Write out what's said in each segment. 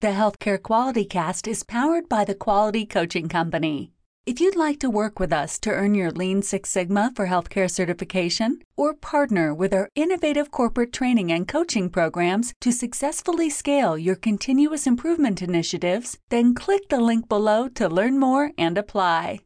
The Healthcare Quality Cast is powered by the Quality Coaching Company. If you'd like to work with us to earn your Lean Six Sigma for healthcare certification or partner with our innovative corporate training and coaching programs to successfully scale your continuous improvement initiatives, then click the link below to learn more and apply.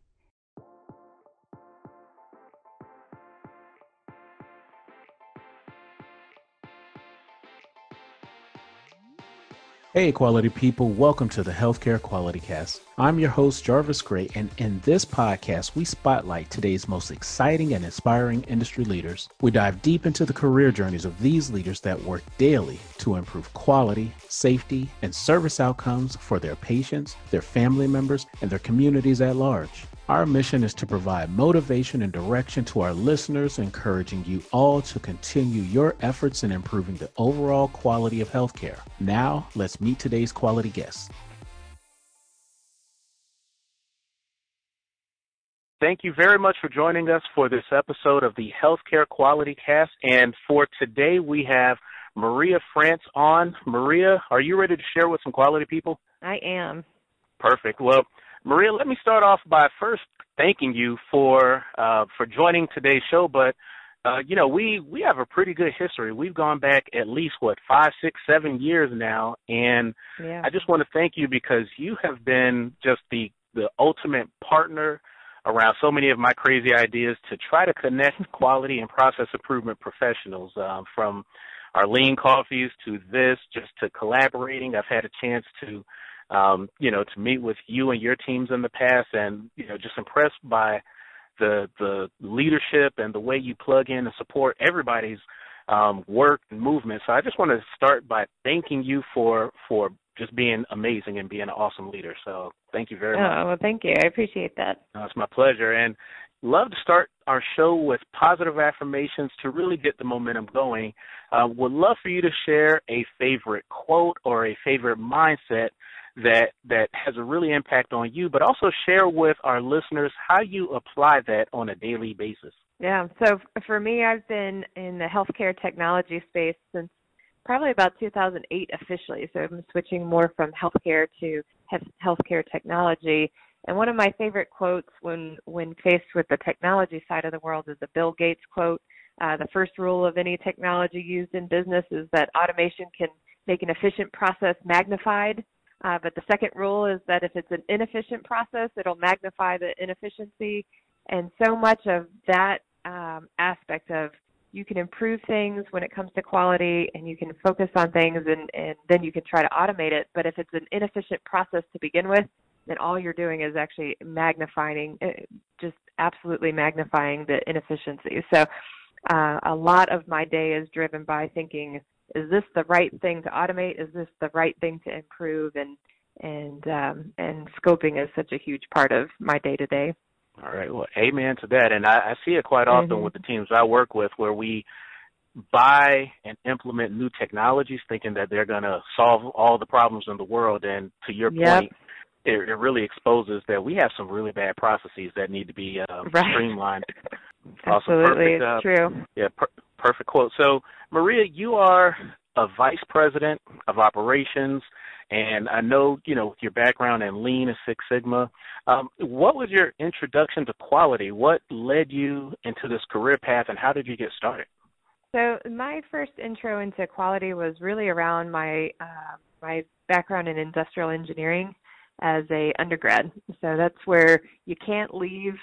Hey, quality people, welcome to the Healthcare Quality Cast. I'm your host, Jarvis Gray, and in this podcast, we spotlight today's most exciting and inspiring industry leaders. We dive deep into the career journeys of these leaders that work daily to improve quality, safety, and service outcomes for their patients, their family members, and their communities at large. Our mission is to provide motivation and direction to our listeners, encouraging you all to continue your efforts in improving the overall quality of healthcare. Now, let's meet today's quality guests. Thank you very much for joining us for this episode of the Healthcare Quality Cast. And for today, we have Maria Frantz on. Maria, are you ready to share with some quality people? I am. Perfect. Well, Maria, let me start off by first thanking you for uh, for joining today's show. But uh, you know, we we have a pretty good history. We've gone back at least what five, six, seven years now, and yeah. I just want to thank you because you have been just the the ultimate partner around so many of my crazy ideas to try to connect quality and process improvement professionals um, from our lean coffees to this, just to collaborating. I've had a chance to um, you know, to meet with you and your teams in the past and, you know, just impressed by the the leadership and the way you plug in and support everybody's um, work and movement. So I just want to start by thanking you for for just being amazing and being an awesome leader. So thank you very much. Oh, well, thank you. I appreciate that. No, it's my pleasure. And love to start our show with positive affirmations to really get the momentum going. Uh, would love for you to share a favorite quote or a favorite mindset that that has a really impact on you, but also share with our listeners how you apply that on a daily basis. Yeah, so for me, I've been in the healthcare technology space since probably about 2008 officially. So I'm switching more from healthcare to healthcare technology. And one of my favorite quotes when when faced with the technology side of the world is the Bill Gates quote. Uh, the first rule of any technology used in business is that automation can make an efficient process magnified. Uh, but the second rule is that if it's an inefficient process, it'll magnify the inefficiency. And so much of that um, aspect of you can improve things when it comes to quality and you can focus on things and, and then you can try to automate it. But if it's an inefficient process to begin with, then all you're doing is actually magnifying, uh, just absolutely magnifying the inefficiency. So uh, a lot of my day is driven by thinking, is this the right thing to automate? Is this the right thing to improve? And and um, and scoping is such a huge part of my day to day. All right. Well, amen to that. And I, I see it quite often mm-hmm. with the teams I work with where we buy and implement new technologies thinking that they're going to solve all the problems in the world. And to your yep. point, it, it really exposes that we have some really bad processes that need to be uh, right. streamlined. Absolutely, awesome. Perfect, uh, true. Yeah, per- perfect quote. So, Maria, you are a vice president of operations, and I know you know your background in Lean and Six Sigma. Um, what was your introduction to quality? What led you into this career path, and how did you get started? So, my first intro into quality was really around my uh, my background in industrial engineering as a undergrad. So that's where you can't leave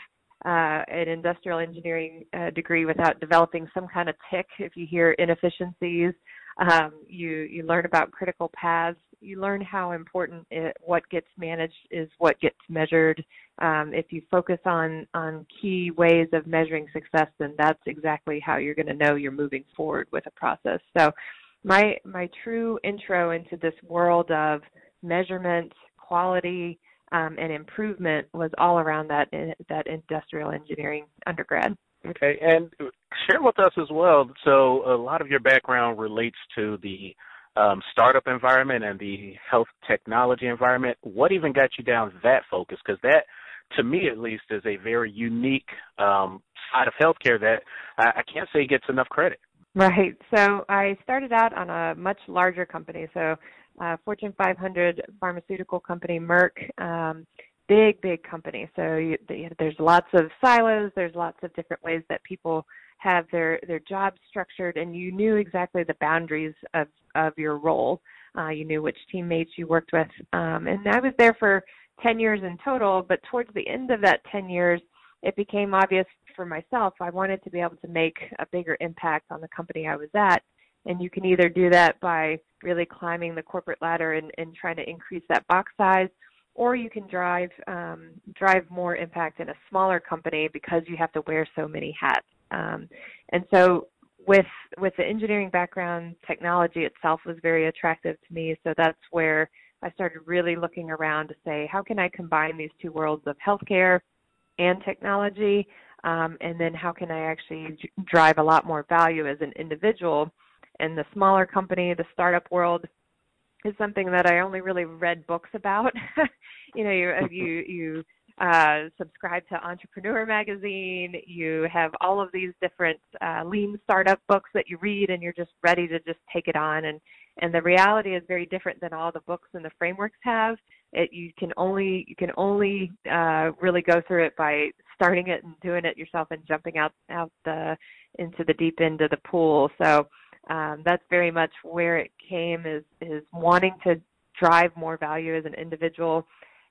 uh, an industrial engineering uh, degree without developing some kind of tick. If you hear inefficiencies, um, you you learn about critical paths. You learn how important it, what gets managed is what gets measured. Um, if you focus on on key ways of measuring success, then that's exactly how you're going to know you're moving forward with a process. So, my my true intro into this world of measurement, quality, um, and improvement was all around that that industrial engineering undergrad. Okay, and share with us as well. So a lot of your background relates to the um, startup environment and the health technology environment. What even got you down that focus? Because that, to me at least, is a very unique um, side of healthcare that I, I can't say gets enough credit. Right. So I started out on a much larger company. So uh, Fortune 500 pharmaceutical company Merck. Um, big, big company. So you, there's lots of silos. There's lots of different ways that people have their their jobs structured, and you knew exactly the boundaries of of your role. Uh, you knew which teammates you worked with, um, and I was there for 10 years in total. But towards the end of that 10 years, it became obvious for myself I wanted to be able to make a bigger impact on the company I was at. And you can either do that by really climbing the corporate ladder and, and trying to increase that box size, or you can drive um, drive more impact in a smaller company because you have to wear so many hats. Um, and so with with the engineering background, technology itself was very attractive to me. So that's where I started really looking around to say, how can I combine these two worlds of healthcare and technology? Um, and then how can I actually drive a lot more value as an individual? And the smaller company, the startup world, is something that I only really read books about. you know, you you you uh, subscribe to Entrepreneur Magazine. You have all of these different uh, lean startup books that you read, and you're just ready to just take it on. And and the reality is very different than all the books and the frameworks have. It you can only you can only uh, really go through it by starting it and doing it yourself and jumping out out the into the deep end of the pool. So um, that's very much where it came is is wanting to drive more value as an individual,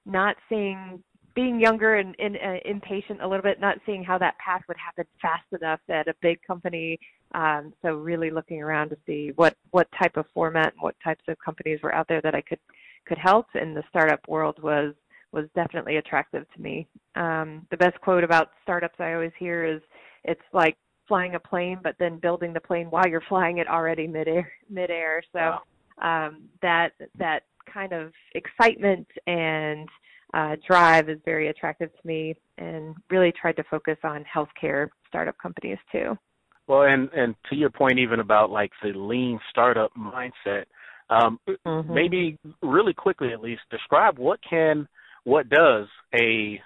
not seeing being younger and, and uh, impatient a little bit, not seeing how that path would happen fast enough at a big company. Um, so really looking around to see what what type of format and what types of companies were out there that I could could help. And the startup world was was definitely attractive to me. Um, the best quote about startups I always hear is, "It's like flying a plane, but then building the plane while you're flying it already midair." midair. So wow. um, that that kind of excitement and uh, drive is very attractive to me and really tried to focus on healthcare startup companies too. Well, and and to your point, even about like the lean startup mindset, um, mm-hmm. maybe really quickly at least describe what can what does a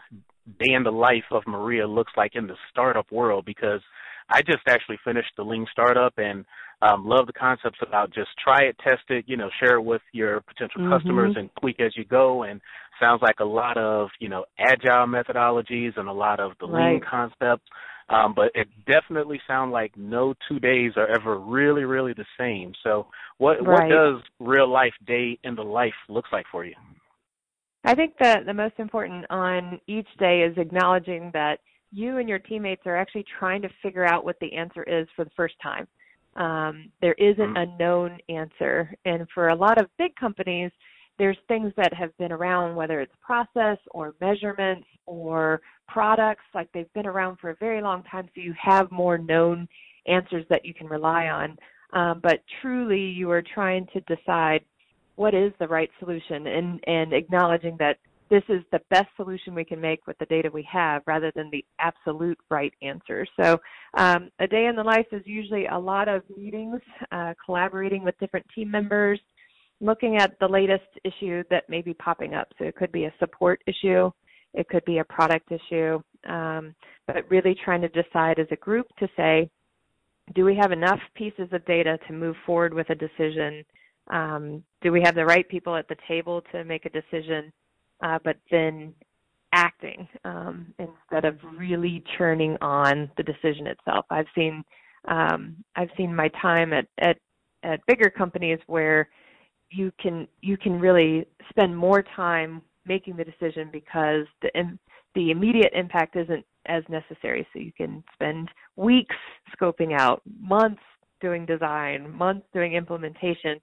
day in the life of Maria looks like in the startup world because I just actually finished the lean startup and um, love the concepts about just try it, test it, you know, share it with your potential mm-hmm. customers and tweak as you go. And sounds like a lot of, you know, agile methodologies and a lot of the right. lean concepts. Um, but it definitely sounds like no two days are ever really, really the same. So what, right. what does real life day in the life looks like for you? I think that the most important on each day is acknowledging that you and your teammates are actually trying to figure out what the answer is for the first time. Um, there isn't mm-hmm. a known answer. And for a lot of big companies, there's things that have been around, whether it's process or measurements or products, like they've been around for a very long time, so you have more known answers that you can rely on. Um, but truly, you are trying to decide what is the right solution and, and acknowledging that this is the best solution we can make with the data we have rather than the absolute right answer. So um, a day in the life is usually a lot of meetings, uh, collaborating with different team members, looking at the latest issue that may be popping up. So it could be a support issue, it could be a product issue, um, but really trying to decide as a group to say, do we have enough pieces of data to move forward with a decision? Um, do we have the right people at the table to make a decision? Uh, but then acting um, instead of really churning on the decision itself. I've seen um, I've seen my time at, at at bigger companies where you can you can really spend more time making the decision because the the immediate impact isn't as necessary. So you can spend weeks scoping out, months doing design, months doing implementation.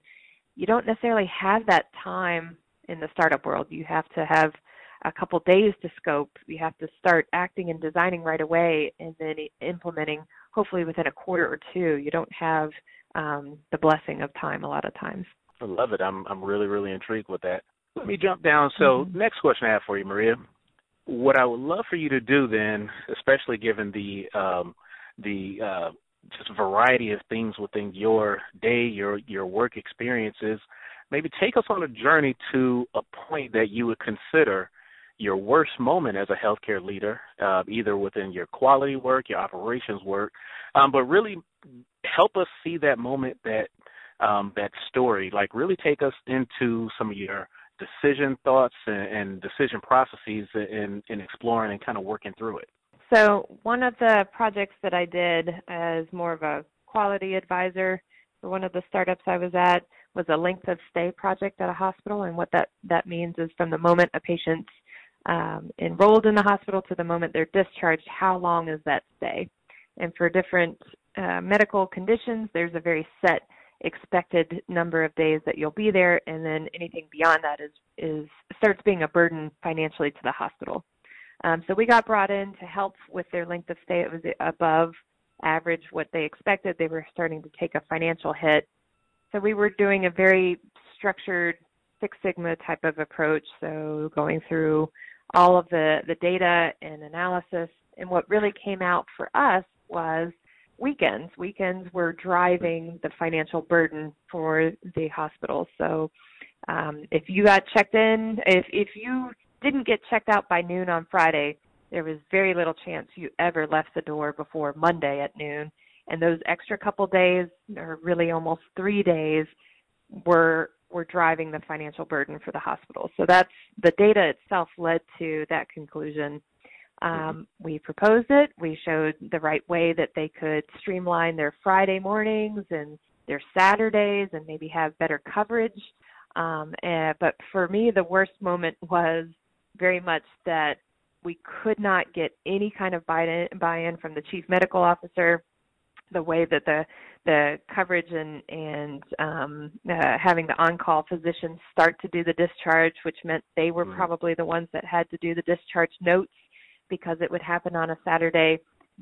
You don't necessarily have that time in the startup world. You have to have a couple days to scope. You have to start acting and designing right away, and then implementing hopefully within a quarter or two. You don't have um, the blessing of time a lot of times. I love it. I'm I'm really really intrigued with that. Let me jump down. So mm-hmm. next question I have for you, Maria. What I would love for you to do then, especially given the um, the uh, just variety of things within your day, your your work experiences, maybe take us on a journey to a point that you would consider your worst moment as a healthcare leader, uh, either within your quality work, your operations work, um, but really help us see that moment that um, that story. Like, really take us into some of your decision thoughts and, and decision processes in, in exploring and kind of working through it. So, one of the projects that I did as more of a quality advisor for one of the startups I was at was a length of stay project at a hospital. And what that, that means is from the moment a patient's um, enrolled in the hospital to the moment they're discharged, how long is that stay? And for different uh, medical conditions, there's a very set expected number of days that you'll be there, and then anything beyond that is is starts being a burden financially to the hospital. Um, so we got brought in to help with their length of stay. It was above average what they expected. They were starting to take a financial hit. So we were doing a very structured Six Sigma type of approach. So going through all of the, the data and analysis. And what really came out for us was weekends. Weekends were driving the financial burden for the hospital. So um, if you got checked in, if if you didn't get checked out by noon on Friday, there was very little chance you ever left the door before Monday at noon. And those extra couple days, or really almost three days, were were driving the financial burden for the hospital. So that's the data itself led to that conclusion. Um, we proposed it. We showed the right way that they could streamline their Friday mornings and their Saturdays and maybe have better coverage. Um, and, but for me, the worst moment was very much that we could not get any kind of buy-in, buy-in from the chief medical officer the way that the the coverage and and um, uh, having the on-call physicians start to do the discharge, which meant they were mm-hmm. probably the ones that had to do the discharge notes because it would happen on a Saturday.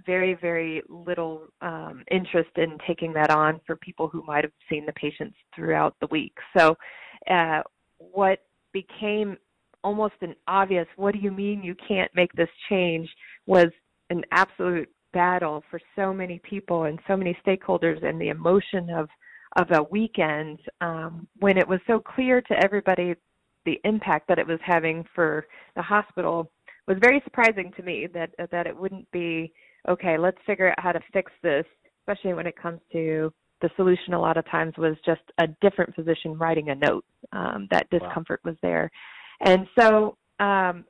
Very very little um, interest in taking that on for people who might have seen the patients throughout the week. So, uh, what became almost an obvious, what do you mean you can't make this change, was an absolute battle for so many people and so many stakeholders and the emotion of of a weekend um, when it was so clear to everybody the impact that it was having for the hospital was very surprising to me that that it wouldn't be okay let's figure out how to fix this especially when it comes to the solution a lot of times was just a different physician writing a note um, that discomfort wow. was there and so um,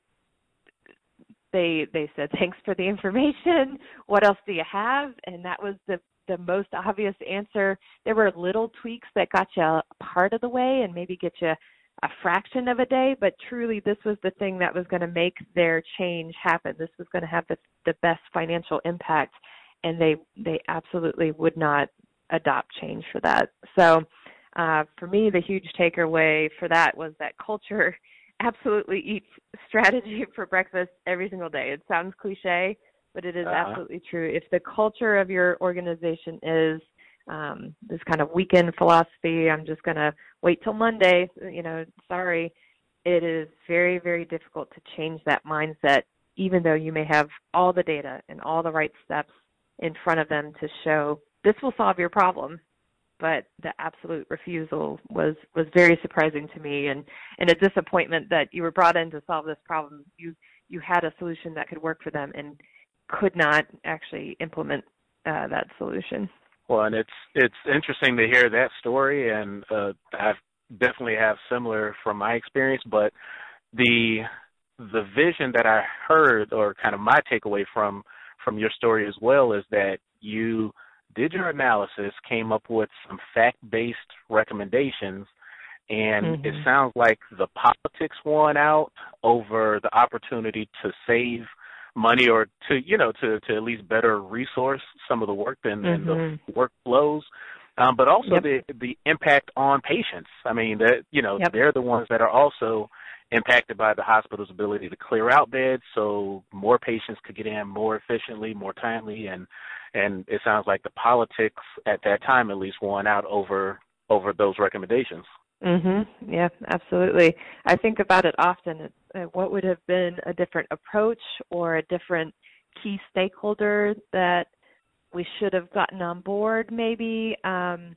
they they said thanks for the information. What else do you have? And that was the the most obvious answer. There were little tweaks that got you part of the way and maybe get you a fraction of a day but truly this was the thing that was going to make their change happen. This was going to have the the best financial impact and they they absolutely would not adopt change for that. So uh, for me the huge takeaway for that was that culture absolutely eat strategy for breakfast every single day. It sounds cliche, but it is uh-huh. absolutely true. If the culture of your organization is um, this kind of weekend philosophy, I'm just going to wait till Monday, you know, sorry, it is very, very difficult to change that mindset, even though you may have all the data and all the right steps in front of them to show this will solve your problem but the absolute refusal was was very surprising to me and and a disappointment that you were brought in to solve this problem. You you had a solution that could work for them and could not actually implement uh, that solution. Well and it's it's interesting to hear that story and uh, i definitely have similar from my experience but the the vision that i heard or kind of my takeaway from from your story as well is that you did your analysis, came up with some fact-based recommendations, and mm-hmm. it sounds like the politics won out over the opportunity to save money or to you know to to at least better resource some of the work and, mm-hmm. and the workflows um, but also yep. the the impact on patients i mean that you know yep. they're the ones that are also impacted by the hospital's ability to clear out beds so more patients could get in more efficiently more timely and and it sounds like the politics at that time at least won out over over those recommendations. Mhm. Yeah, absolutely. I think about it often. Uh, what would have been a different approach or a different key stakeholder that we should have gotten on board maybe um,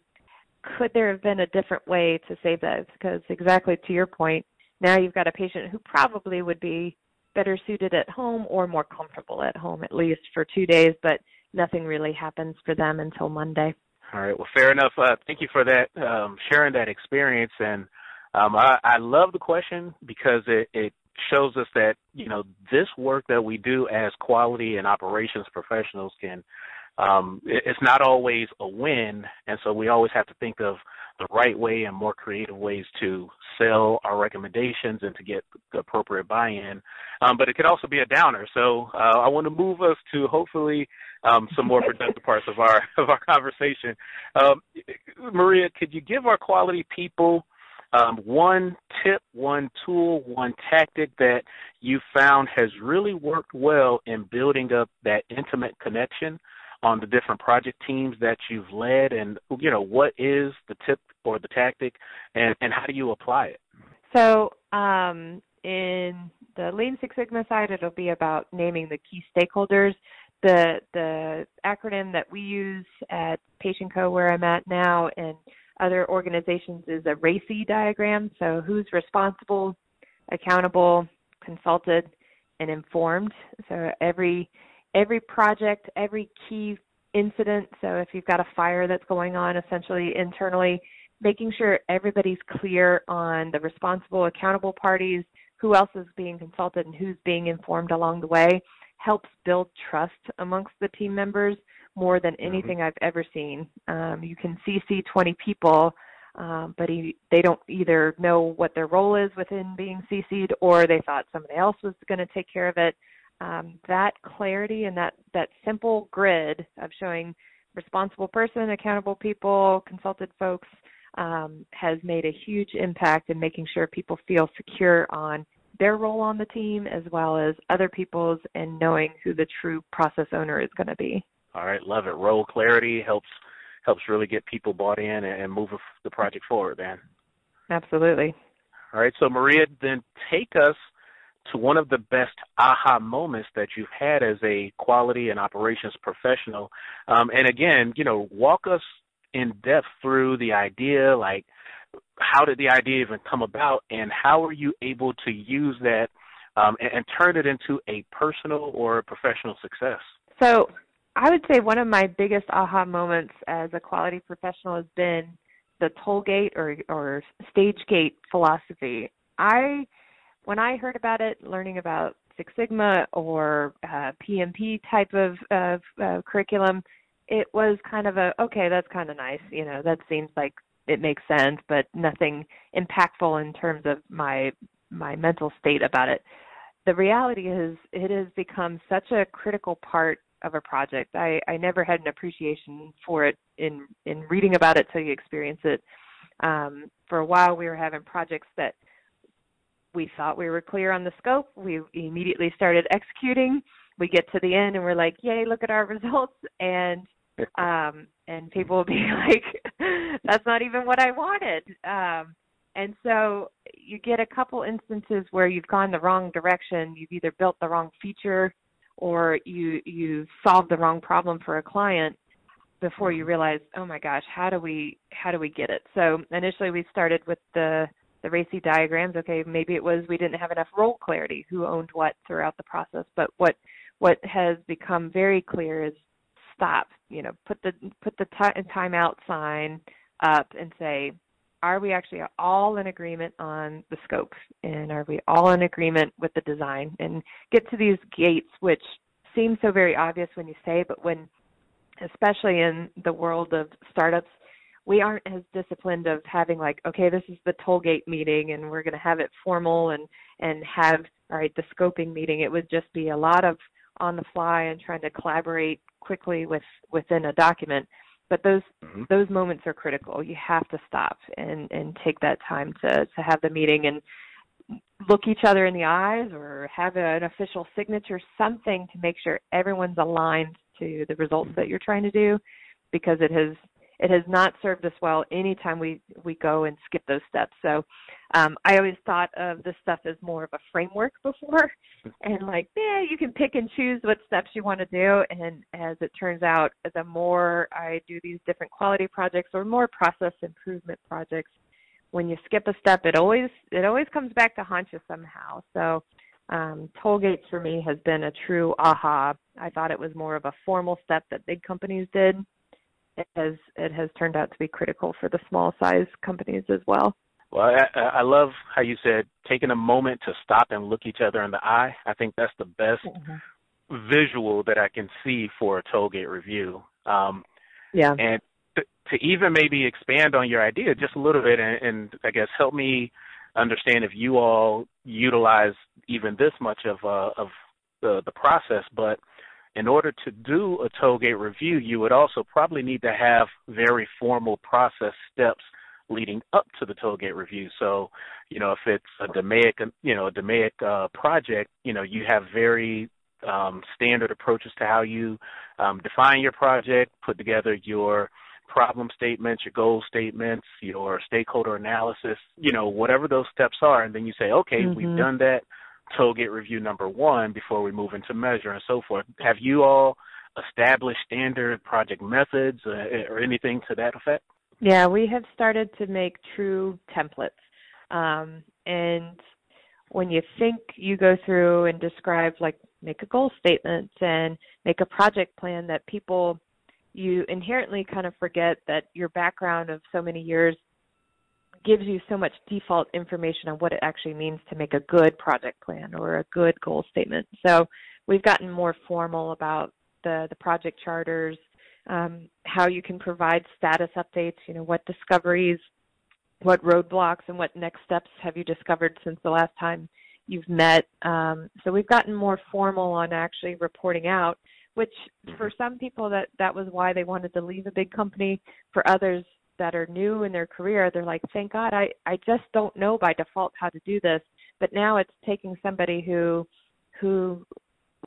could there have been a different way to save that because exactly to your point now you've got a patient who probably would be better suited at home or more comfortable at home at least for two days but nothing really happens for them until Monday. All right. Well, fair enough. Uh, thank you for that, um, sharing that experience. And um, I, I love the question because it, it shows us that you know this work that we do as quality and operations professionals can um, it's not always a win, and so we always have to think of the right way and more creative ways to sell our recommendations and to get the appropriate buy-in. Um, but it could also be a downer. So uh, I want to move us to hopefully um, some more productive parts of our of our conversation. Um, Maria, could you give our quality people um, one tip, one tool, one tactic that you found has really worked well in building up that intimate connection on the different project teams that you've led and you know what is the tip or the tactic and, and how do you apply it? So um, in the lean six sigma side it'll be about naming the key stakeholders. The the acronym that we use at patient co where i'm at now and other organizations is a RACI diagram. So who's responsible accountable consulted and informed. So every every project, every key incident. So if you've got a fire that's going on essentially internally, making sure everybody's clear on the responsible, accountable parties, who else is being consulted and who's being informed along the way helps build trust amongst the team members more than mm-hmm. anything I've ever seen. Um, you can CC 20 people, um, but he, they don't either know what their role is within being CC'd or they thought somebody else was going to take care of it um, that clarity and that that simple grid of showing responsible person, accountable people, consulted folks um, has made a huge impact in making sure people feel secure on their role on the team as well as other people's and knowing who the true process owner is going to be. All right, love it. Role clarity helps helps really get people bought in and move the project forward, Then, Absolutely. All right, so Maria, then take us to one of the best aha moments that you've had as a quality and operations professional. Um, and again, you know, walk us in depth through the idea, like how did the idea even come about, and how are you able to use that um, and, and turn it into a personal or professional success? So, I would say one of my biggest aha moments as a quality professional has been the toll gate or or stage gate philosophy. I when I heard about it, learning about Six Sigma or uh, PMP type of, of uh, curriculum, it was kind of a okay, that's kind of nice. You know, that seems like it makes sense, but nothing impactful in terms of my my mental state about it. The reality is, it has become such a critical part of a project. I, I never had an appreciation for it in in reading about it till you experience it. Um, for a while, we were having projects that we thought we were clear on the scope. We immediately started executing. We get to the end and we're like, "Yay, look at our results." And um and people will be like, "That's not even what I wanted." Um and so you get a couple instances where you've gone the wrong direction. You've either built the wrong feature or you you solved the wrong problem for a client before you realize, "Oh my gosh, how do we how do we get it?" So initially we started with the the RACI diagrams, okay, maybe it was we didn't have enough role clarity, who owned what throughout the process. But what what has become very clear is stop. You know, put the put the t- timeout sign up and say, are we actually all in agreement on the scope, and are we all in agreement with the design? And get to these gates, which seem so very obvious when you say, but when especially in the world of startups we aren't as disciplined of having like okay this is the toll gate meeting and we're going to have it formal and and have all right the scoping meeting. It would just be a lot of on the fly and trying to collaborate quickly with within a document. But those mm-hmm. those moments are critical. You have to stop and and take that time to to have the meeting and look each other in the eyes or have an official signature something to make sure everyone's aligned to the results that you're trying to do because it has it has not served us well anytime we we go and skip those steps. So um i always thought of this stuff as more of a framework before and like yeah you can pick and choose what steps you want to do. And as it turns out the more i do these different quality projects or more process improvement projects when you skip a step it always it always comes back to haunt you somehow. So um, toll gates for me has been a true aha. I thought it was more of a formal step that big companies did, it has it has turned out to be critical for the small size companies as well. Well, I, I love how you said taking a moment to stop and look each other in the eye. I think that's the best mm-hmm. visual that I can see for a tollgate review. Um, yeah. And to, to even maybe expand on your idea just a little bit, and, and I guess help me understand if you all utilize even this much of uh, of the the process, but in order to do a tollgate review, you would also probably need to have very formal process steps leading up to the tollgate review. So, you know, if it's a DMAIC, you know, a DMAIC uh, project, you know, you have very um, standard approaches to how you um, define your project, put together your problem statements, your goal statements, your stakeholder analysis, you know, whatever those steps are, and then you say, okay, mm-hmm. we've done that tollgate review number one before we move into measure and so forth. Have you all established standard project methods uh, or anything to that effect? Yeah, we have started to make true templates. Um, and when you think you go through and describe, like, make a goal statement and make a project plan that people, you inherently kind of forget that your background of so many years gives you so much default information on what it actually means to make a good project plan or a good goal statement. So we've gotten more formal about the, the project charters, um, how you can provide status updates, you know, what discoveries, what roadblocks and what next steps have you discovered since the last time you've met. Um, so we've gotten more formal on actually reporting out, which for mm-hmm. some people that, that was why they wanted to leave a big company. For others, that are new in their career, they're like, thank God, I, I just don't know by default how to do this. But now it's taking somebody who, who,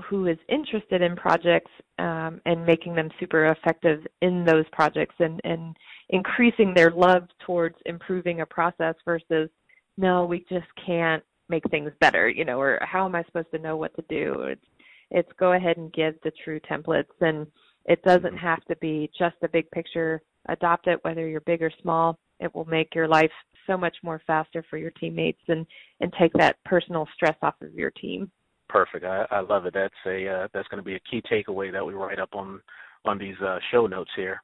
who is interested in projects um, and making them super effective in those projects and, and increasing their love towards improving a process versus, no, we just can't make things better, you know, or how am I supposed to know what to do? It's, it's go ahead and give the true templates and it doesn't have to be just a big picture adopt it, whether you're big or small. It will make your life so much more faster for your teammates and and take that personal stress off of your team. Perfect. I, I love it. That's a uh, that's going to be a key takeaway that we write up on on these uh, show notes here.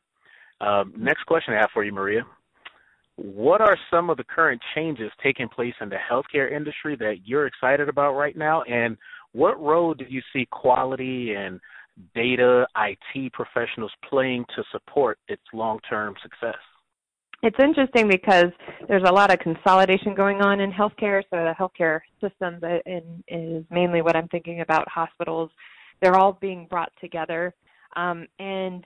Um, next question I have for you, Maria. What are some of the current changes taking place in the healthcare industry that you're excited about right now? And what role do you see quality and data IT professionals playing to support its long-term success? It's interesting because there's a lot of consolidation going on in healthcare. So the healthcare systems is mainly what I'm thinking about. Hospitals, they're all being brought together, um, and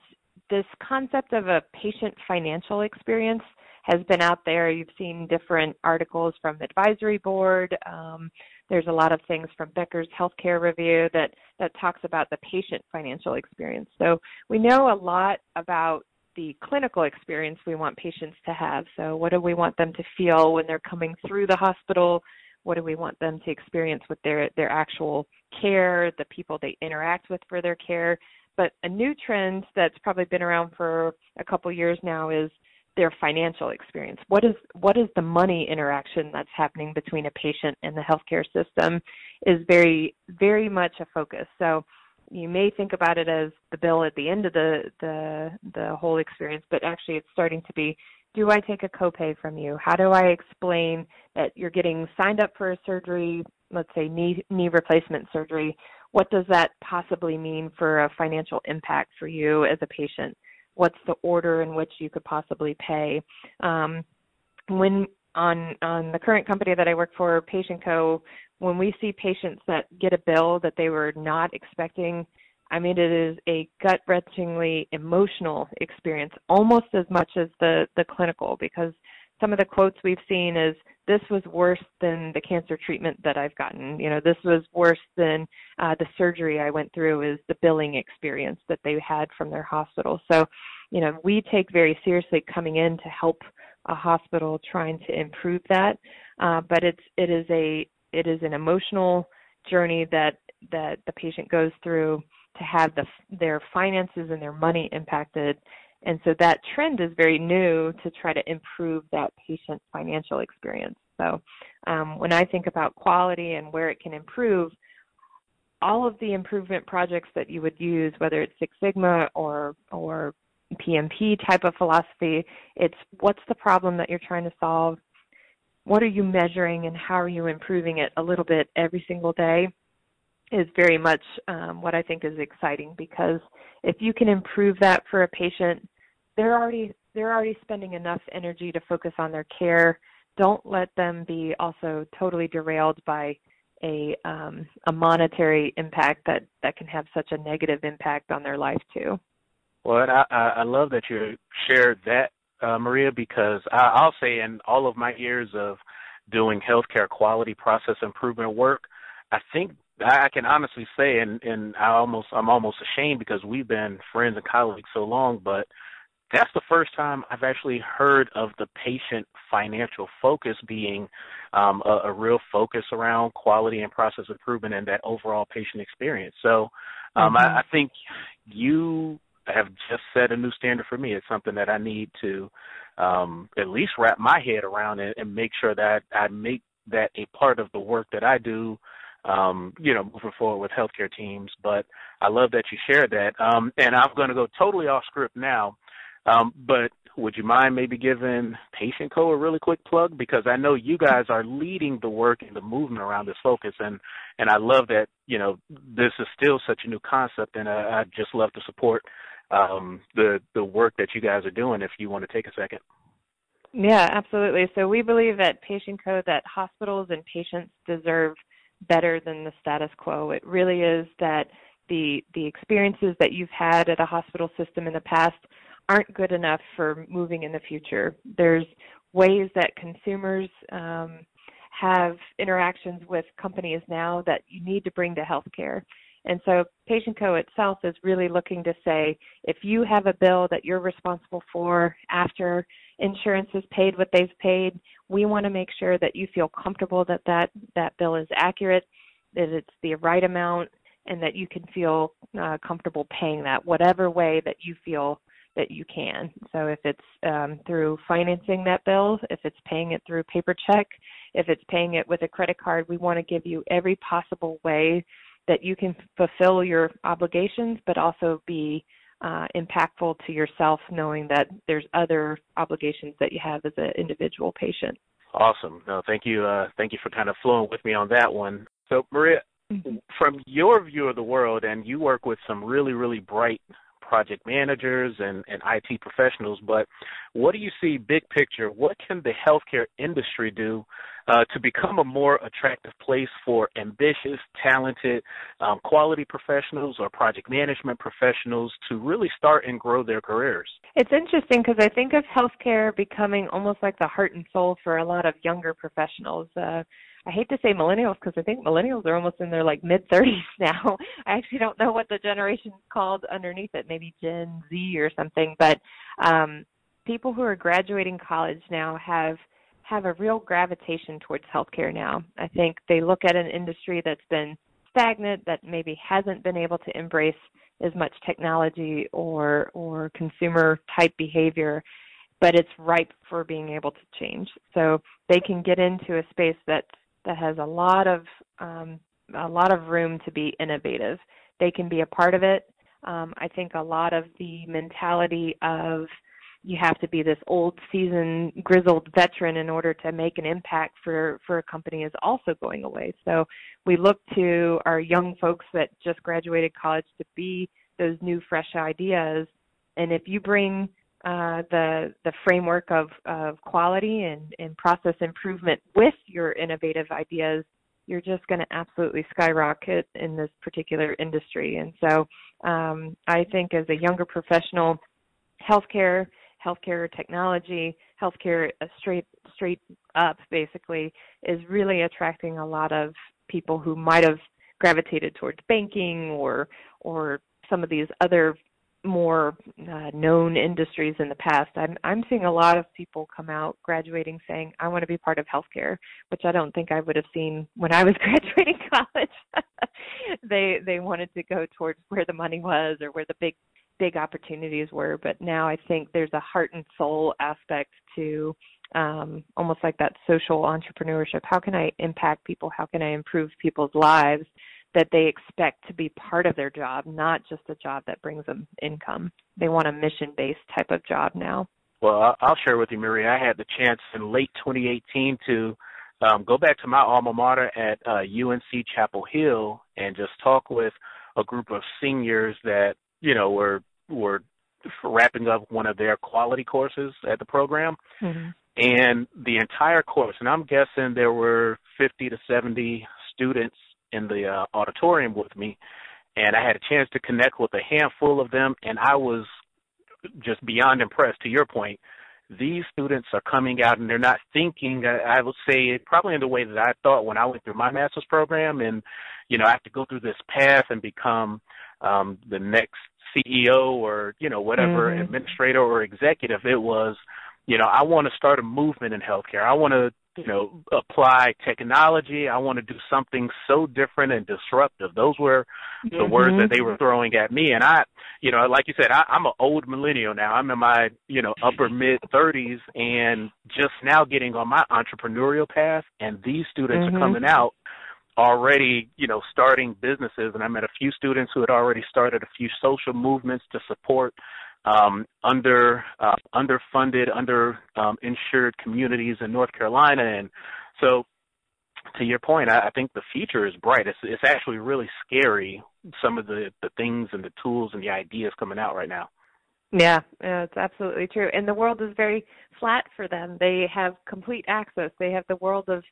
this concept of a patient financial experience has been out there. You've seen different articles from advisory board. Um, there's a lot of things from Becker's Healthcare Review that, that talks about the patient financial experience. So we know a lot about the clinical experience we want patients to have. So what do we want them to feel when they're coming through the hospital? What do we want them to experience with their, their actual care, the people they interact with for their care? But a new trend that's probably been around for a couple years now is their financial experience. What is what is the money interaction that's happening between a patient and the healthcare system is very very much a focus. So you may think about it as the bill at the end of the the the whole experience, but actually it's starting to be do I take a copay from you? How do I explain that you're getting signed up for a surgery, let's say knee knee replacement surgery? What does that possibly mean for a financial impact for you as a patient? What's the order in which you could possibly pay. Um, when on on the current company that I work for, Patient Co, when we see patients that get a bill that they were not expecting, I mean it is a gut wrenchingly emotional experience, almost as much as the the clinical because some of the quotes we've seen is this was worse than the cancer treatment that I've gotten. You know, this was worse than uh, the surgery I went through is the billing experience that they had from their hospital. So, you know, we take very seriously coming in to help a hospital trying to improve that. Uh, but it's, it is a, it is an emotional journey that, that the patient goes through to have the, their finances and their money impacted and so that trend is very new to try to improve that patient financial experience. So um, when I think about quality and where it can improve, all of the improvement projects that you would use, whether it's Six Sigma or or PMP type of philosophy. It's what's the problem that you're trying to solve? What are you measuring and how are you improving it a little bit every single day? Is very much um, what I think is exciting because if you can improve that for a patient, they're already they're already spending enough energy to focus on their care. Don't let them be also totally derailed by a um, a monetary impact that that can have such a negative impact on their life too. Well, I I love that you shared that, uh, Maria, because I, I'll say in all of my years of doing healthcare quality process improvement work, I think I can honestly say, and and I almost I'm almost ashamed because we've been friends and colleagues so long, but that's the first time I've actually heard of the patient financial focus being um, a, a, real focus around quality and process improvement and that overall patient experience. So um, mm-hmm. I, I, think you have just set a new standard for me. It's something that I need to um, at least wrap my head around and, and make sure that I make that a part of the work that I do um, you know, moving forward with healthcare teams. But I love that you shared that. Um, and I'm going to go totally off script now. Um, but would you mind maybe giving Patient Co a really quick plug because I know you guys are leading the work and the movement around this focus, and and I love that you know this is still such a new concept, and I, I just love to support um, the the work that you guys are doing. If you want to take a second. Yeah, absolutely. So we believe at Patient Co that hospitals and patients deserve better than the status quo. It really is that the the experiences that you've had at a hospital system in the past aren't good enough for moving in the future. There's ways that consumers um, have interactions with companies now that you need to bring to healthcare. And so Patient Co itself is really looking to say if you have a bill that you're responsible for after insurance has paid what they've paid, we want to make sure that you feel comfortable that that, that bill is accurate, that it's the right amount, and that you can feel uh, comfortable paying that whatever way that you feel that you can. So if it's um, through financing that bill, if it's paying it through paper check, if it's paying it with a credit card, we want to give you every possible way that you can fulfill your obligations, but also be uh, impactful to yourself, knowing that there's other obligations that you have as an individual patient. Awesome. No, thank you. Uh, thank you for kind of flowing with me on that one. So, Maria, mm-hmm. from your view of the world, and you work with some really, really bright project managers and, and IT professionals, but what do you see big picture? What can the healthcare industry do uh, to become a more attractive place for ambitious, talented, um, quality professionals or project management professionals to really start and grow their careers? It's interesting because I think of healthcare becoming almost like the heart and soul for a lot of younger professionals. Uh, I hate to say millennials because I think millennials are almost in their like mid 30s now. I actually don't know what the generation is called underneath it, maybe Gen Z or something. But um, people who are graduating college now have have a real gravitation towards healthcare now. I think they look at an industry that's been stagnant, that maybe hasn't been able to embrace as much technology or or consumer type behavior but it's ripe for being able to change. So they can get into a space that's that has a lot of um, a lot of room to be innovative. They can be a part of it. Um, I think a lot of the mentality of you have to be this old seasoned grizzled veteran in order to make an impact for for a company is also going away so we look to our young folks that just graduated college to be those new fresh ideas and if you bring uh, the the framework of, of quality and, and process improvement with your innovative ideas, you're just going to absolutely skyrocket in this particular industry. And so, um, I think as a younger professional, healthcare, healthcare technology, healthcare uh, straight straight up basically is really attracting a lot of people who might have gravitated towards banking or or some of these other more uh, known industries in the past, I'm I'm seeing a lot of people come out graduating saying I want to be part of healthcare, which I don't think I would have seen when I was graduating college. they they wanted to go towards where the money was or where the big big opportunities were, but now I think there's a heart and soul aspect to um, almost like that social entrepreneurship. How can I impact people? How can I improve people's lives? that they expect to be part of their job, not just a job that brings them income. They want a mission based type of job now. Well, I'll share with you, Maria. I had the chance in late 2018 to um, go back to my alma mater at uh, UNC Chapel Hill and just talk with a group of seniors that you know were were wrapping up one of their quality courses at the program. Mm-hmm. And the entire course, and I'm guessing there were 50 to 70 students in the uh, auditorium with me, and I had a chance to connect with a handful of them, and I was just beyond impressed. To your point, these students are coming out and they're not thinking. I, I would say probably in the way that I thought when I went through my master's program, and you know I have to go through this path and become um, the next CEO or you know whatever mm-hmm. administrator or executive. It was, you know, I want to start a movement in healthcare. I want to you know, apply technology. I want to do something so different and disruptive. Those were the mm-hmm. words that they were throwing at me. And I, you know, like you said, I, I'm an old millennial now. I'm in my, you know, upper mid 30s and just now getting on my entrepreneurial path. And these students mm-hmm. are coming out already, you know, starting businesses. And I met a few students who had already started a few social movements to support um, under uh, underfunded, under um, insured communities in North Carolina, and so to your point, I, I think the future is bright. It's it's actually really scary some of the the things and the tools and the ideas coming out right now. Yeah, yeah, it's absolutely true. And the world is very flat for them. They have complete access. They have the world of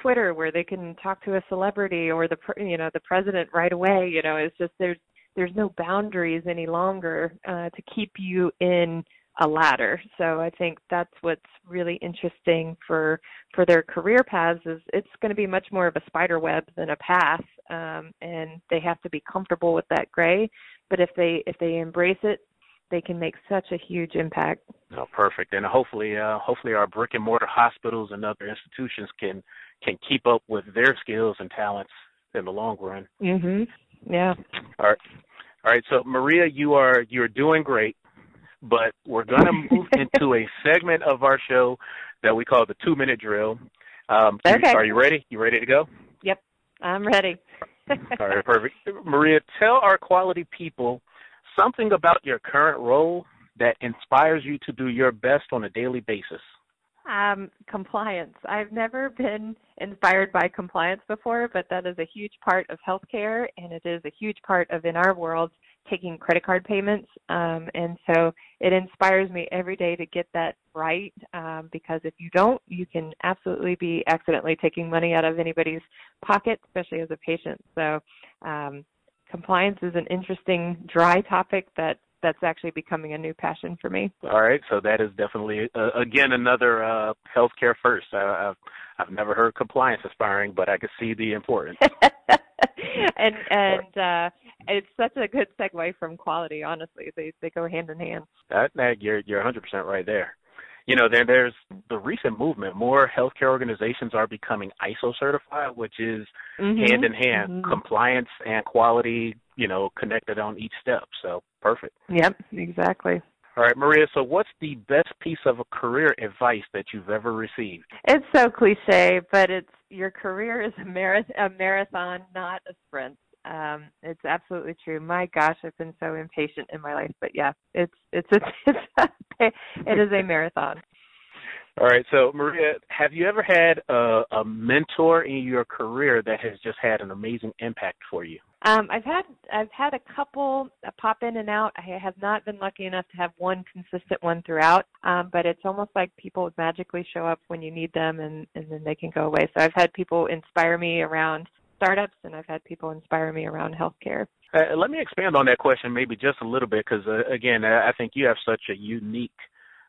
Twitter where they can talk to a celebrity or the you know the president right away. You know, it's just there's there's no boundaries any longer uh, to keep you in a ladder. So I think that's what's really interesting for for their career paths is it's going to be much more of a spider web than a path, um, and they have to be comfortable with that gray. But if they if they embrace it, they can make such a huge impact. Oh, perfect. And hopefully, uh, hopefully our brick and mortar hospitals and other institutions can can keep up with their skills and talents in the long run. Mhm. Yeah. All right. All right. So Maria, you are you're doing great, but we're going to move into a segment of our show that we call the two minute drill. Um, okay. Are you ready? You ready to go? Yep, I'm ready. All right, perfect. Maria, tell our quality people something about your current role that inspires you to do your best on a daily basis. Um, compliance. I've never been inspired by compliance before, but that is a huge part of healthcare, and it is a huge part of in our world taking credit card payments. Um, and so it inspires me every day to get that right, um, because if you don't, you can absolutely be accidentally taking money out of anybody's pocket, especially as a patient. So um, compliance is an interesting, dry topic that that's actually becoming a new passion for me. All right, so that is definitely uh, again another uh, healthcare first. I, I've I've never heard compliance aspiring, but I can see the importance. and and uh, it's such a good segue from quality. Honestly, they they go hand in hand. That, that you're you're 100 percent right there. You know, there there's the recent movement. More healthcare organizations are becoming ISO certified, which is mm-hmm. hand in hand mm-hmm. compliance and quality. You know, connected on each step. So perfect. Yep, exactly. All right, Maria. So, what's the best piece of a career advice that you've ever received? It's so cliche, but it's your career is a, marath- a marathon, not a sprint. Um, it's absolutely true. My gosh, I've been so impatient in my life, but yeah, it's it's it's, it's a, it is a marathon. All right. So, Maria, have you ever had a, a mentor in your career that has just had an amazing impact for you? Um, I've had I've had a couple pop in and out. I have not been lucky enough to have one consistent one throughout. Um, but it's almost like people magically show up when you need them, and and then they can go away. So I've had people inspire me around startups, and I've had people inspire me around healthcare. Uh, let me expand on that question maybe just a little bit because uh, again, I think you have such a unique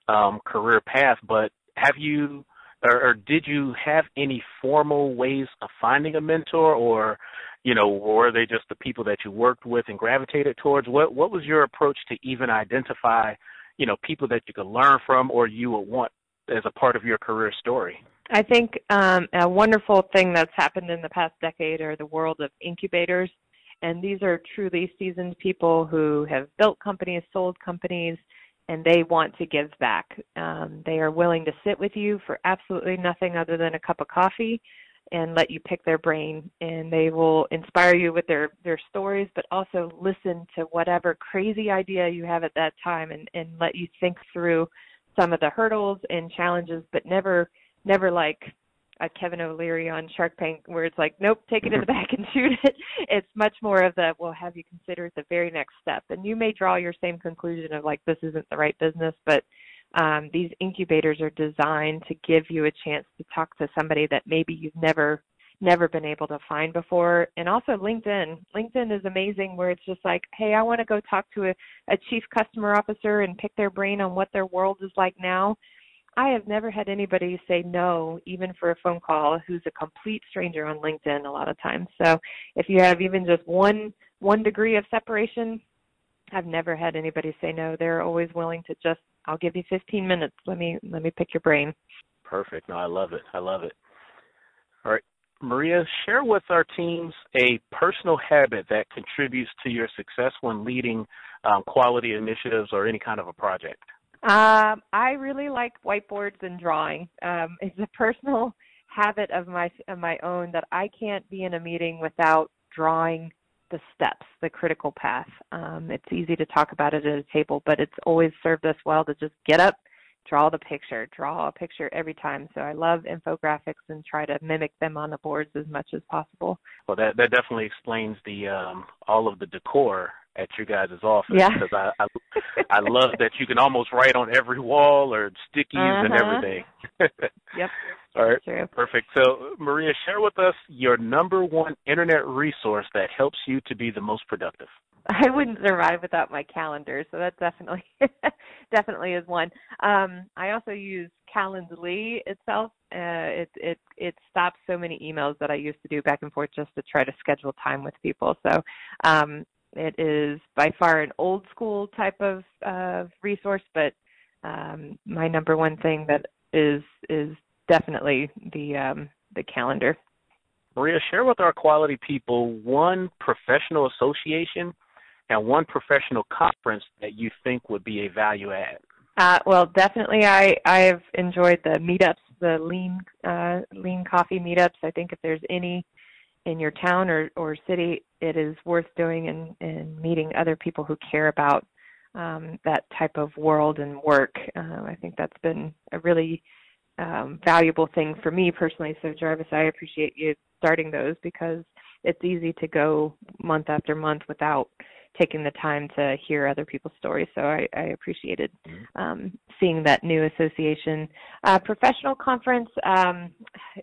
um, career path, but have you or, or did you have any formal ways of finding a mentor or you know were they just the people that you worked with and gravitated towards what what was your approach to even identify you know people that you could learn from or you would want as a part of your career story i think um, a wonderful thing that's happened in the past decade are the world of incubators and these are truly seasoned people who have built companies sold companies and they want to give back. Um, they are willing to sit with you for absolutely nothing other than a cup of coffee and let you pick their brain and they will inspire you with their their stories but also listen to whatever crazy idea you have at that time and and let you think through some of the hurdles and challenges but never never like a Kevin O'Leary on Shark Tank where it's like, nope, take it to the back and shoot it. It's much more of the, well, have you considered the very next step? And you may draw your same conclusion of like, this isn't the right business, but um, these incubators are designed to give you a chance to talk to somebody that maybe you've never never been able to find before and also linkedin linkedin is amazing where it's just like hey i want to go talk to a, a chief customer officer and pick their brain on what their world is like now i have never had anybody say no even for a phone call who's a complete stranger on linkedin a lot of times so if you have even just one one degree of separation I've never had anybody say no. They're always willing to just I'll give you 15 minutes. Let me let me pick your brain. Perfect. No, I love it. I love it. All right. Maria, share with our teams a personal habit that contributes to your success when leading um, quality initiatives or any kind of a project. Um, I really like whiteboards and drawing. Um, it's a personal habit of my of my own that I can't be in a meeting without drawing the steps, the critical path. Um, it's easy to talk about it at a table, but it's always served us well to just get up, draw the picture, draw a picture every time. So I love infographics and try to mimic them on the boards as much as possible. Well, that that definitely explains the um, all of the decor at your guys' office yeah. because I, I I love that you can almost write on every wall or stickies uh-huh. and everything. yep. All right. True. Perfect. So, Maria, share with us your number one internet resource that helps you to be the most productive. I wouldn't survive without my calendar, so that definitely definitely is one. Um, I also use Calendly itself. Uh, it it it stops so many emails that I used to do back and forth just to try to schedule time with people. So um, it is by far an old school type of uh, resource, but um, my number one thing that is is definitely the um, the calendar. Maria, share with our quality people one professional association and one professional conference that you think would be a value add. Uh, well, definitely, I I have enjoyed the meetups, the lean uh, lean coffee meetups. I think if there's any in your town or or city, it is worth doing and and meeting other people who care about um, that type of world and work. Uh, I think that's been a really um, valuable thing for me personally. So Jarvis, I appreciate you starting those because it's easy to go month after month without taking the time to hear other people's stories. So I, I appreciated mm-hmm. um, seeing that new association. Uh, professional conference. Um,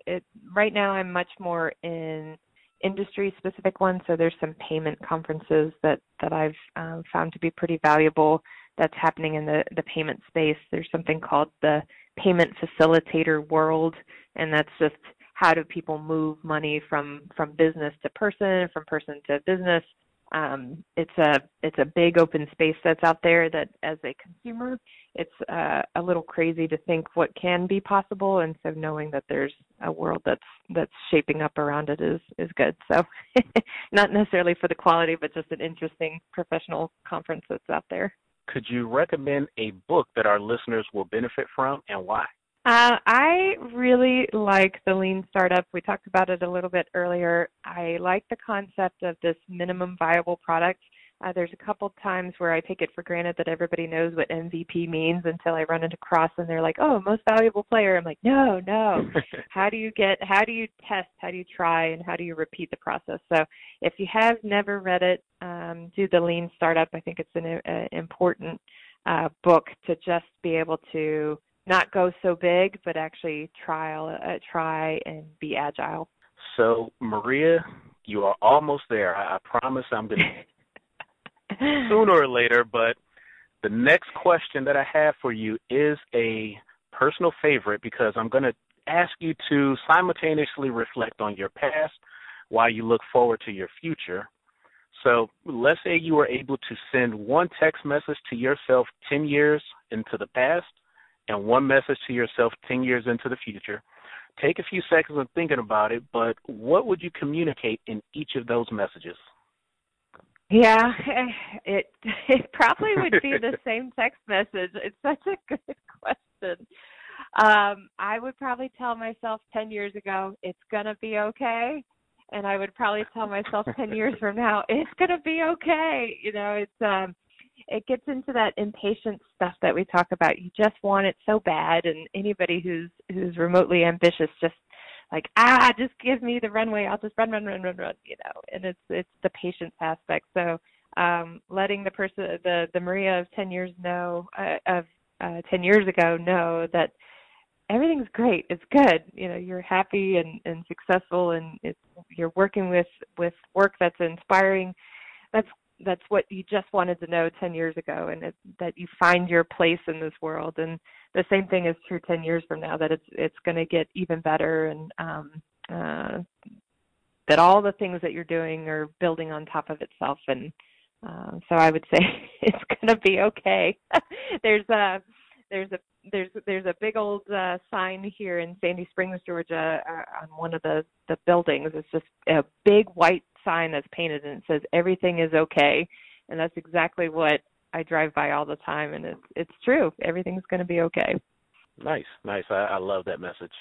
it, right now, I'm much more in industry specific ones. So there's some payment conferences that that I've um, found to be pretty valuable. That's happening in the the payment space. There's something called the payment facilitator world, and that's just how do people move money from from business to person, from person to business. Um, it's a it's a big open space that's out there that as a consumer, it's uh, a little crazy to think what can be possible, and so knowing that there's a world that's that's shaping up around it is is good. So, not necessarily for the quality, but just an interesting professional conference that's out there could you recommend a book that our listeners will benefit from and why? Uh, I really like the lean startup. We talked about it a little bit earlier. I like the concept of this minimum viable product. Uh, there's a couple times where I take it for granted that everybody knows what MVP means until I run into cross and they're like, "Oh, most valuable player." I'm like, "No, no. how do you get? How do you test? How do you try? And how do you repeat the process?" So, if you have never read it, um, do the Lean Startup. I think it's an uh, important uh, book to just be able to not go so big, but actually trial, uh, try and be agile. So, Maria, you are almost there. I, I promise I'm going to sooner or later, but the next question that I have for you is a personal favorite because I'm going to ask you to simultaneously reflect on your past while you look forward to your future. So let's say you were able to send one text message to yourself 10 years into the past and one message to yourself 10 years into the future. Take a few seconds of thinking about it, but what would you communicate in each of those messages? Yeah, it it probably would be the same text message. It's such a good question. um, I would probably tell myself 10 years ago, it's going to be okay. And I would probably tell myself 10 years from now, it's going to be okay. You know, it's, um, it gets into that impatient stuff that we talk about. You just want it so bad. And anybody who's, who's remotely ambitious just like, ah, just give me the runway. I'll just run, run, run, run, run, you know, and it's, it's the patience aspect. So, um, letting the person, the, the Maria of 10 years know, uh, of, uh, 10 years ago know that everything's great. It's good. You know, you're happy and, and successful and it's, you're working with, with work that's inspiring. That's, that's what you just wanted to know 10 years ago and it, that you find your place in this world. And the same thing is true 10 years from now, that it's, it's going to get even better and, um, uh, that all the things that you're doing are building on top of itself. And, um, so I would say it's going to be okay. there's a, there's a there's there's a big old uh, sign here in Sandy Springs, Georgia, uh, on one of the the buildings. It's just a big white sign that's painted, and it says "Everything is okay," and that's exactly what I drive by all the time, and it's it's true. Everything's going to be okay. Nice, nice. I, I love that message.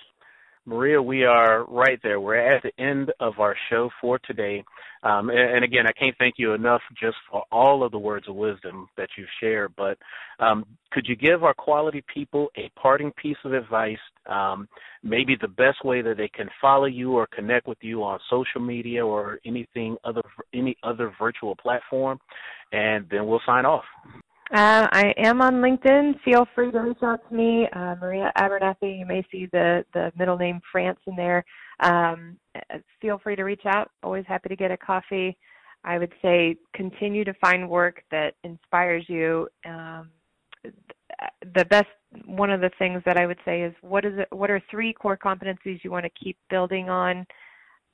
Maria, we are right there. We're at the end of our show for today. Um, and, and, again, I can't thank you enough just for all of the words of wisdom that you've shared. But um, could you give our quality people a parting piece of advice, um, maybe the best way that they can follow you or connect with you on social media or anything other any other virtual platform? And then we'll sign off. Uh, I am on LinkedIn. Feel free to reach out to me, uh, Maria Abernathy. You may see the the middle name Frantz in there. Um, feel free to reach out. Always happy to get a coffee. I would say continue to find work that inspires you. Um, the best one of the things that I would say is what is it, what are three core competencies you want to keep building on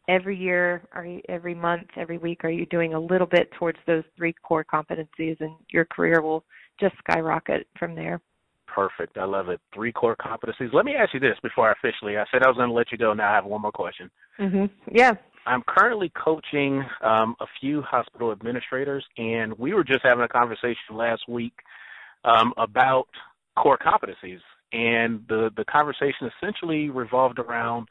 every year are you, every month every week are you doing a little bit towards those three core competencies and your career will just skyrocket from there? Perfect. I love it. Three core competencies. Let me ask you this before i officially i said i was going to let you go. Now i have one more question. Hmm yeah. I'm currently coaching um, a few hospital administrators and we were just having a conversation last week um, about core competencies. And the the conversation essentially revolved around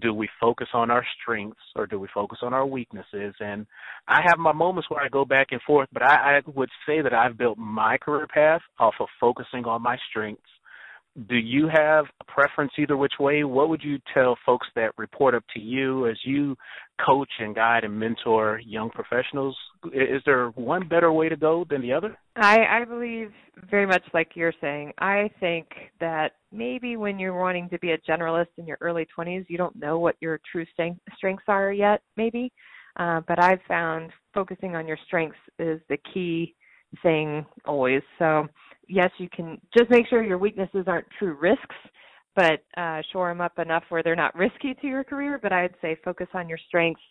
do we focus on our strengths or do we focus on our weaknesses? And I have my moments where I go back and forth, but I, I would say that I've built my career path off of focusing on my strengths. Do you have a preference either which way? What would you tell folks that report up to you as you coach and guide and mentor young professionals? Is there one better way to go than the other? I, I believe very much like you're saying. I think that maybe when you're wanting to be a generalist in your early 20s, you don't know what your true strengths are yet, maybe. Uh, but I've found focusing on your strengths is the key thing always. So, yes, you can just make sure your weaknesses aren't true risks, but uh, shore them up enough where they're not risky to your career. But I'd say focus on your strengths.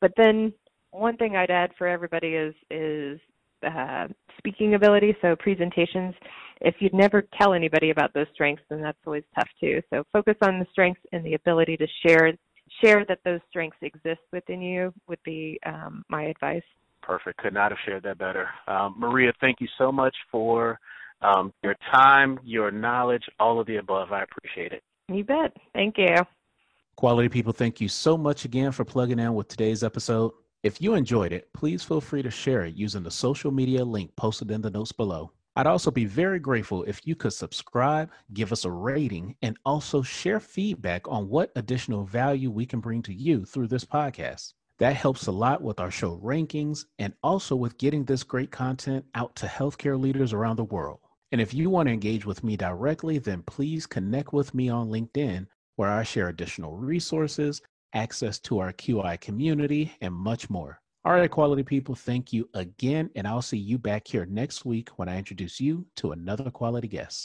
But then one thing I'd add for everybody is is uh, speaking ability, so presentations. If you'd never tell anybody about those strengths, then that's always tough too. So focus on the strengths and the ability to share share that those strengths exist within you would be um, my advice. Perfect. Could not have shared that better. Um, Maria, thank you so much for um, your time, your knowledge, all of the above. I appreciate it. You bet. Thank you. Quality people, thank you so much again for plugging in with today's episode. If you enjoyed it, please feel free to share it using the social media link posted in the notes below. I'd also be very grateful if you could subscribe, give us a rating, and also share feedback on what additional value we can bring to you through this podcast. That helps a lot with our show rankings and also with getting this great content out to healthcare leaders around the world. And if you want to engage with me directly, then please connect with me on LinkedIn, where I share additional resources access to our QI community, and much more. All right, quality people, thank you again, and I'll see you back here next week when I introduce you to another quality guest.